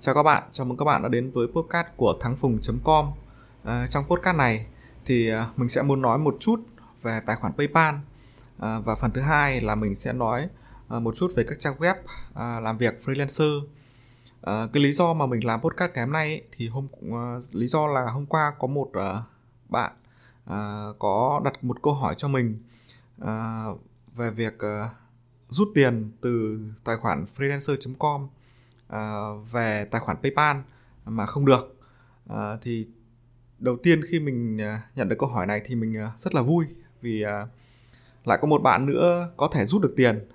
Chào các bạn, chào mừng các bạn đã đến với podcast của thắng phùng.com à, Trong podcast này thì à, mình sẽ muốn nói một chút về tài khoản Paypal. À, Và phần thứ hai là mình sẽ nói à, một chút về các trang web à, làm việc freelancer. À, Cái lý do mà mình làm podcast ngày hôm nay ấy, thì hôm à, lý do là hôm qua có một à, bạn à, có đặt một câu hỏi cho mình à, về việc à, rút tiền từ tài khoản freelancer.com À, về tài khoản PayPal mà không được. À, thì đầu tiên khi mình à, nhận được câu hỏi này thì mình rất là vui vì lại có một bạn nữa có thể rút được tiền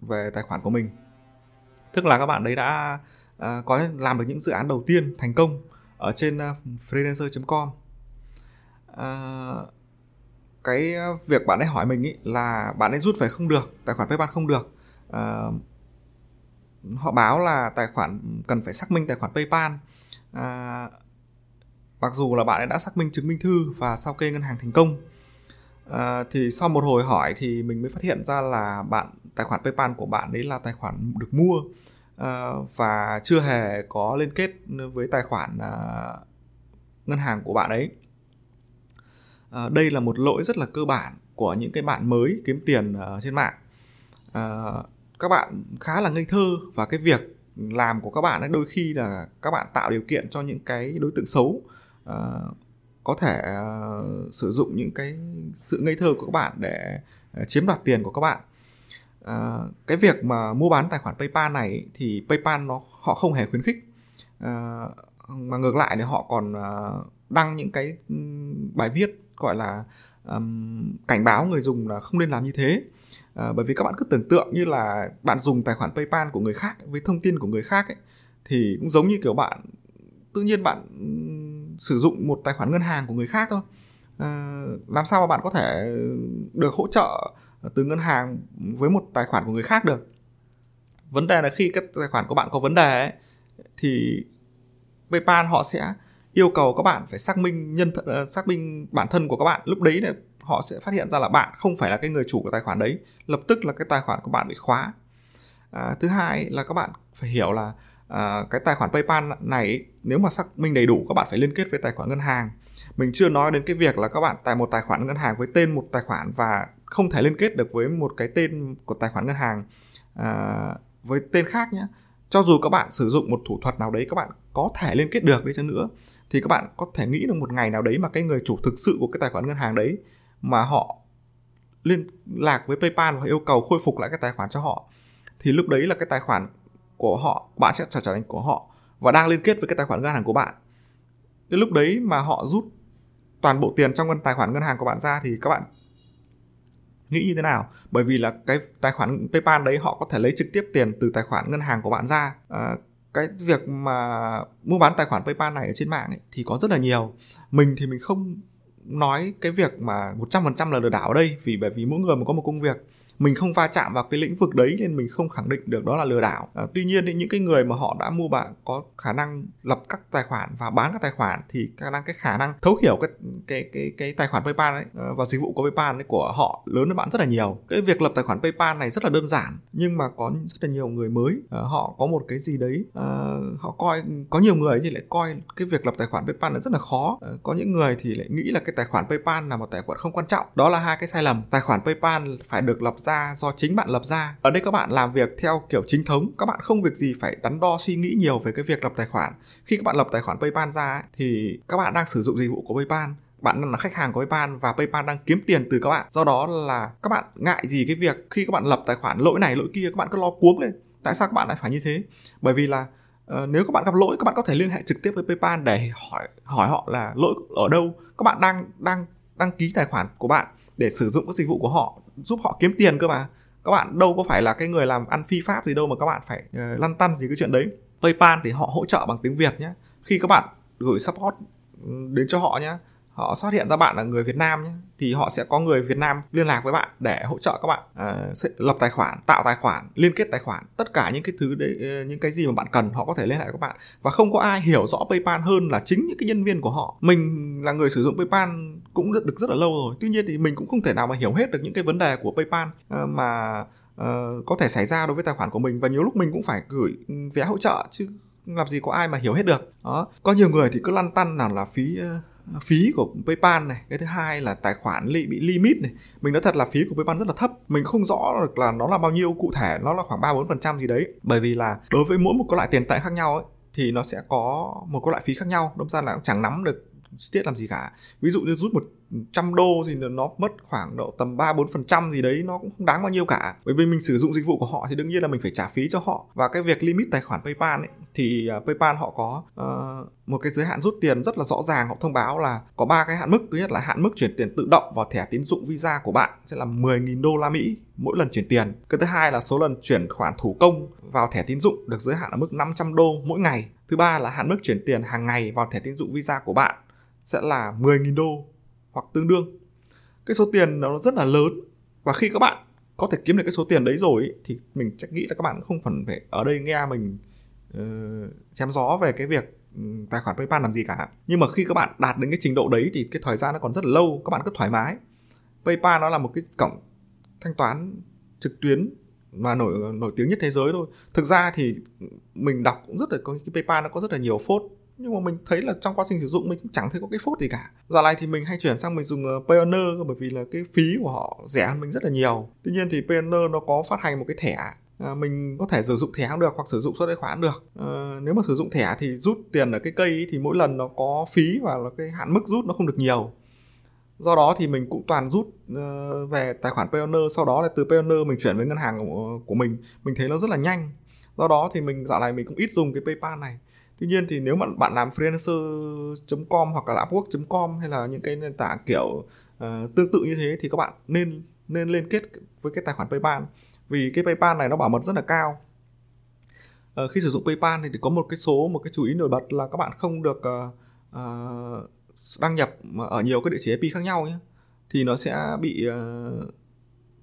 về tài khoản của mình. Tức là các bạn đấy đã có làm được những dự án đầu tiên thành công ở trên freelancer.com cái việc bạn ấy hỏi mình ý là bạn ấy rút về không được, tài khoản PayPal không được họ báo là tài khoản cần phải xác minh tài khoản PayPal. À, mặc dù là bạn ấy đã xác minh chứng minh thư và sao kê ngân hàng thành công. À, thì sau một hồi hỏi thì mình mới phát hiện ra là bạn tài khoản PayPal của bạn đấy là tài khoản được mua. À, và chưa hề có liên kết với tài khoản à, ngân hàng của bạn ấy. À, đây là một lỗi rất là cơ bản của những cái bạn mới kiếm tiền uh, trên mạng. Uh, các bạn khá là ngây thơ và cái việc làm của các bạn ấy đôi khi là các bạn tạo điều kiện cho những cái đối tượng xấu uh, có thể uh, sử dụng những cái sự ngây thơ của các bạn để uh, chiếm đoạt tiền của các bạn. Uh, cái việc mà mua bán tài khoản PayPal này thì PayPal nó họ không hề khuyến khích. Uh, mà ngược lại thì họ còn uh, đăng những cái ừ, bài viết gọi là um, cảnh báo người dùng là không nên làm như thế. À, bởi vì các bạn cứ tưởng tượng như là bạn dùng tài khoản PayPal của người khác với thông tin của người khác ấy, thì cũng giống như kiểu bạn tự nhiên bạn sử dụng một tài khoản ngân hàng của người khác thôi. À, làm sao mà bạn có thể được hỗ trợ từ ngân hàng với một tài khoản của người khác được? Vấn đề là khi cái tài khoản của bạn có vấn đề ấy, thì PayPal họ sẽ yêu cầu các bạn phải xác minh nhân th- ờ, xác minh bản thân của các bạn. Lúc đấy là họ sẽ phát hiện ra là bạn không phải là cái người chủ của tài khoản đấy lập tức là cái tài khoản của bạn bị khóa. À, thứ hai là các bạn phải hiểu là à, cái tài khoản PayPal này nếu mà xác minh đầy đủ các bạn phải liên kết với tài khoản ngân hàng. Mình chưa nói đến cái việc là các bạn tại một tài khoản ngân hàng với tên một tài khoản và không thể liên kết được với một cái tên của tài khoản ngân hàng à, với tên khác nhé cho dù các bạn sử dụng một thủ thuật nào đấy, các bạn có thể liên kết được đi chăng nữa, thì các bạn có thể nghĩ được một ngày nào đấy mà cái người chủ thực sự của cái tài khoản ngân hàng đấy mà họ liên lạc với PayPal và yêu cầu khôi phục lại cái tài khoản cho họ, thì lúc đấy là cái tài khoản của họ, bạn sẽ trở thành của họ và đang liên kết với cái tài khoản ngân hàng của bạn. Cái lúc đấy mà họ rút toàn bộ tiền trong ngân tài khoản ngân hàng của bạn ra thì các bạn nghĩ như thế nào? Bởi vì là cái tài khoản PayPal đấy họ có thể lấy trực tiếp tiền từ tài khoản ngân hàng của bạn ra. À, cái việc mà mua bán tài khoản PayPal này ở trên mạng ấy, thì có rất là nhiều. Mình thì mình không nói cái việc mà 100% là lừa đảo ở đây vì bởi vì mỗi người mà có một công việc mình không va chạm vào cái lĩnh vực đấy nên mình không khẳng định được đó là lừa đảo. À, tuy nhiên thì những cái người mà họ đã mua bạn có khả năng lập các tài khoản và bán các tài khoản thì khả năng cái khả năng thấu hiểu cái cái cái cái tài khoản PayPal ấy ờ, và dịch vụ của PayPal ấy của họ lớn hơn bạn rất là nhiều. Cái việc lập tài khoản PayPal này rất là đơn giản nhưng mà có rất là nhiều người mới à, họ có một cái gì đấy à, họ coi có nhiều người thì lại coi cái việc lập tài khoản PayPal là rất là khó. À, có những người thì lại nghĩ là cái tài khoản PayPal là một tài khoản không quan trọng. Đó là hai cái sai lầm. Tài khoản PayPal phải được lập ra do chính bạn lập ra ở đây các bạn làm việc theo kiểu chính thống các bạn không việc gì phải đắn đo suy nghĩ nhiều về cái việc lập tài khoản khi các bạn lập tài khoản PayPal ra thì các bạn đang sử dụng dịch vụ của PayPal bạn là khách hàng của PayPal và PayPal đang kiếm tiền từ các bạn do đó là các bạn ngại gì cái việc khi các bạn lập tài khoản lỗi này lỗi kia các bạn cứ lo cuống lên tại sao các bạn lại phải như thế bởi vì là uh, nếu các bạn gặp lỗi các bạn có thể liên hệ trực tiếp với PayPal để hỏi hỏi họ là lỗi ở đâu các bạn đang đang đăng ký tài khoản của bạn để sử dụng các dịch vụ của họ giúp họ kiếm tiền cơ mà. Các bạn đâu có phải là cái người làm ăn phi pháp gì đâu mà các bạn phải uh, lăn tăn gì cái chuyện đấy. PayPal thì họ hỗ trợ bằng tiếng Việt nhé khi các bạn gửi support ừ, đến cho họ nhé họ phát hiện ra bạn là người Việt Nam nhé thì họ sẽ có người Việt Nam liên lạc với bạn để hỗ trợ các bạn uh, lập tài khoản, tạo tài khoản, liên kết tài khoản, tất cả những cái thứ đấy uh, những cái gì mà bạn cần họ có thể liên hệ với các bạn và không có ai hiểu rõ PayPal hơn là chính những cái nhân viên của họ. Mình là người sử dụng PayPal cũng được, được rất là lâu rồi. Tuy nhiên thì mình cũng không thể nào mà hiểu hết được những cái vấn đề của PayPal uh, mà uh, có thể xảy ra đối với tài khoản của mình và nhiều lúc mình cũng phải gửi vé hỗ trợ chứ làm gì có ai mà hiểu hết được đó có nhiều người thì cứ lăn tăn nào là phí uh, phí của PayPal này cái thứ hai là tài khoản li, bị limit này. Mình nói thật là phí của PayPal rất là thấp mình không rõ được là nó là bao nhiêu cụ thể nó là khoảng ba bốn phần trăm gì đấy. Bởi vì là đối với mỗi một cái loại tiền tệ khác nhau ấy thì nó sẽ có một cái loại phí khác nhau đâm ra là cũng chẳng nắm được chi tiết làm gì cả. Ví dụ như rút một trăm đô thì nó mất khoảng độ tầm ba bốn phần trăm gì đấy nó cũng không đáng bao nhiêu cả. Bởi vì mình sử dụng dịch vụ của họ thì đương nhiên là mình phải trả phí cho họ. Và cái việc limit tài khoản PayPal ấy thì à, PayPal họ có uh, một cái giới hạn rút tiền rất là rõ ràng. Họ thông báo là có ba cái hạn mức. Thứ nhất là hạn mức chuyển tiền tự động vào thẻ tín dụng Visa của bạn sẽ là 10.000 đô la Mỹ mỗi lần chuyển tiền. Cái thứ hai là số lần chuyển khoản thủ công vào thẻ tín dụng được giới hạn ở mức 500 đô mỗi ngày. Thứ ba là hạn mức chuyển tiền hàng ngày vào thẻ tín dụng Visa của bạn sẽ là 10.000 đô hoặc tương đương. Cái số tiền nó rất là lớn và khi các bạn có thể kiếm được cái số tiền đấy rồi thì mình chắc nghĩ là các bạn không cần phải ở đây nghe mình uh, chém gió về cái việc ừ, tài khoản PayPal làm gì cả. Nhưng mà khi các bạn đạt đến cái trình độ đấy thì cái thời gian nó còn rất là lâu, các bạn cứ thoải mái. PayPal nó là một cái cổng thanh toán trực tuyến mà nổi nổi tiếng nhất thế giới thôi. Thực ra thì mình đọc cũng rất là có cái PayPal nó có rất là nhiều phốt nhưng mà mình thấy là trong quá trình sử dụng mình cũng chẳng thấy có cái phốt gì cả. Giờ này thì mình hay chuyển sang mình dùng ờ, Payoneer bởi vì là cái phí của họ rẻ hơn mình rất là nhiều. Tuy nhiên thì Payoneer nó có phát hành một cái thẻ à, mình có thể sử dụng thẻ cũng được hoặc sử dụng số tài khoản được. À, nếu mà sử dụng thẻ thì rút tiền ở cái cây ấy, thì mỗi lần nó có phí và là cái hạn mức rút nó không được nhiều. Do đó thì mình cũng toàn rút uh, về tài khoản Payoneer. Sau đó là từ Payoneer mình chuyển với ngân hàng của, của mình. Mình thấy nó rất là nhanh. Do đó thì mình dạo này mình cũng ít dùng cái PayPal này tuy nhiên thì nếu mà bạn làm freelancer.com hoặc là upwork.com hay là những cái nền tảng kiểu uh, tương tự như thế thì các bạn nên nên liên kết với cái tài khoản PayPal. Vì cái PayPal này nó bảo mật rất là cao. Uh, khi sử dụng PayPal thì có một cái số một cái chú ý nổi bật là các bạn không được uh, uh, đăng nhập ở nhiều cái địa chỉ IP khác nhau nhé. Thì nó sẽ bị uh,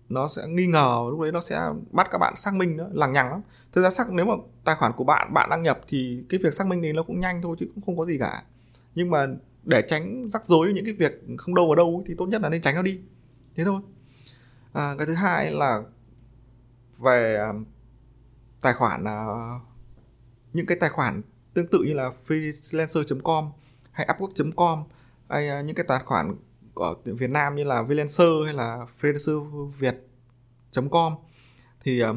nó sẽ nghi ngờ lúc đấy nó sẽ bắt các bạn xác minh nữa lằng nhằng lắm. Thực ra xác nếu mà tài khoản của bạn bạn đăng nhập thì cái việc xác minh đấy nó cũng nhanh thôi chứ cũng không có gì cả. Nhưng mà để tránh rắc rối những cái việc không đâu vào đâu thì tốt nhất là nên tránh nó đi. Thế thôi. À, cái thứ hai là về à, tài khoản à, những cái tài khoản tương tự như là freelancer.com hay upwork.com hay à, những cái tài khoản ở Việt Nam như là freelancer hay là freelancer việt.com thì uh,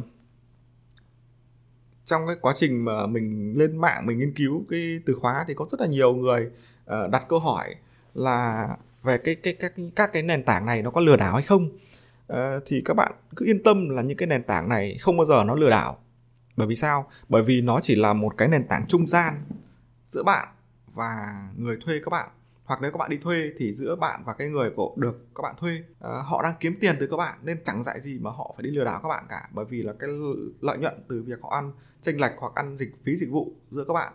trong cái quá trình mà mình lên mạng mình nghiên cứu cái từ khóa thì có rất là nhiều người uh, đặt câu hỏi là về cái cái các các cái nền tảng này nó có lừa đảo hay không. Uh, thì các bạn cứ yên tâm là những cái nền tảng này không bao giờ nó lừa đảo. Bởi vì sao? Bởi vì nó chỉ là một cái nền tảng trung gian giữa bạn và người thuê các bạn hoặc nếu các bạn đi thuê thì giữa bạn và cái người của được các bạn thuê uh, họ đang kiếm tiền từ các bạn nên chẳng dạy gì mà họ phải đi lừa đảo các bạn cả. Bởi vì là cái lợi nhuận từ việc họ ăn tranh lệch hoặc ăn dịch phí dịch vụ giữa các bạn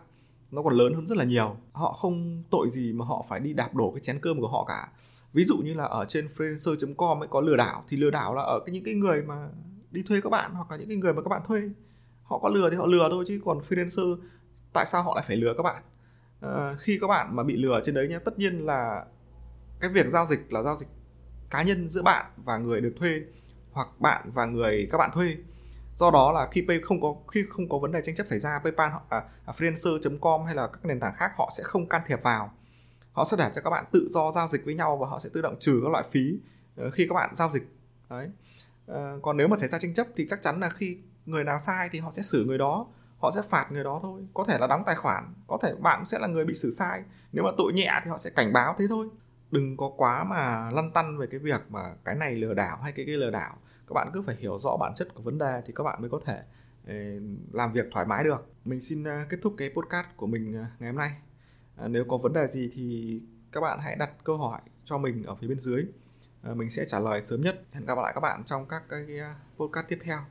nó còn lớn hơn rất là nhiều. Họ không tội gì mà họ phải đi đạp đổ cái chén cơm của họ cả. Ví dụ như là ở trên freelancer.com ấy có lừa đảo thì lừa đảo là ở cái những cái người mà đi thuê các bạn hoặc là những cái người mà các bạn thuê. Họ có lừa thì họ lừa thôi chứ còn freelancer tại sao họ lại phải lừa các bạn? Ờ, khi các bạn mà bị lừa trên đấy nhé tất nhiên là cái việc giao dịch là giao dịch cá nhân giữa bạn và người được thuê hoặc bạn và người các bạn thuê. Do đó là khi pay không có khi không có vấn đề tranh chấp xảy ra paypal à, à, freelancer.com hay là các nền tảng khác họ sẽ không can thiệp vào. Họ sẽ để cho các bạn tự do giao dịch với nhau và họ sẽ tự động trừ các loại phí ờ, khi các bạn giao dịch. Đấy. À, còn nếu mà xảy ra tranh chấp thì chắc chắn là khi người nào sai thì họ sẽ xử người đó họ sẽ phạt người đó thôi. Có thể là đóng tài khoản, có thể bạn cũng sẽ là người bị xử sai. Nếu mà tội nhẹ thì họ sẽ cảnh báo thế thôi. Đừng có quá mà lăn tăn về cái việc mà cái này lừa đảo hay cái kia lừa đảo. Các bạn cứ phải hiểu rõ bản chất của vấn đề thì các bạn mới có thể ờ, làm việc thoải mái được. Mình xin ờ, kết thúc cái podcast của mình ờ, ngày hôm nay. Nếu có vấn đề gì thì các bạn hãy đặt câu hỏi cho mình ở phía bên dưới. Mình sẽ trả lời sớm nhất. Hẹn gặp lại các bạn trong các cái podcast tiếp theo.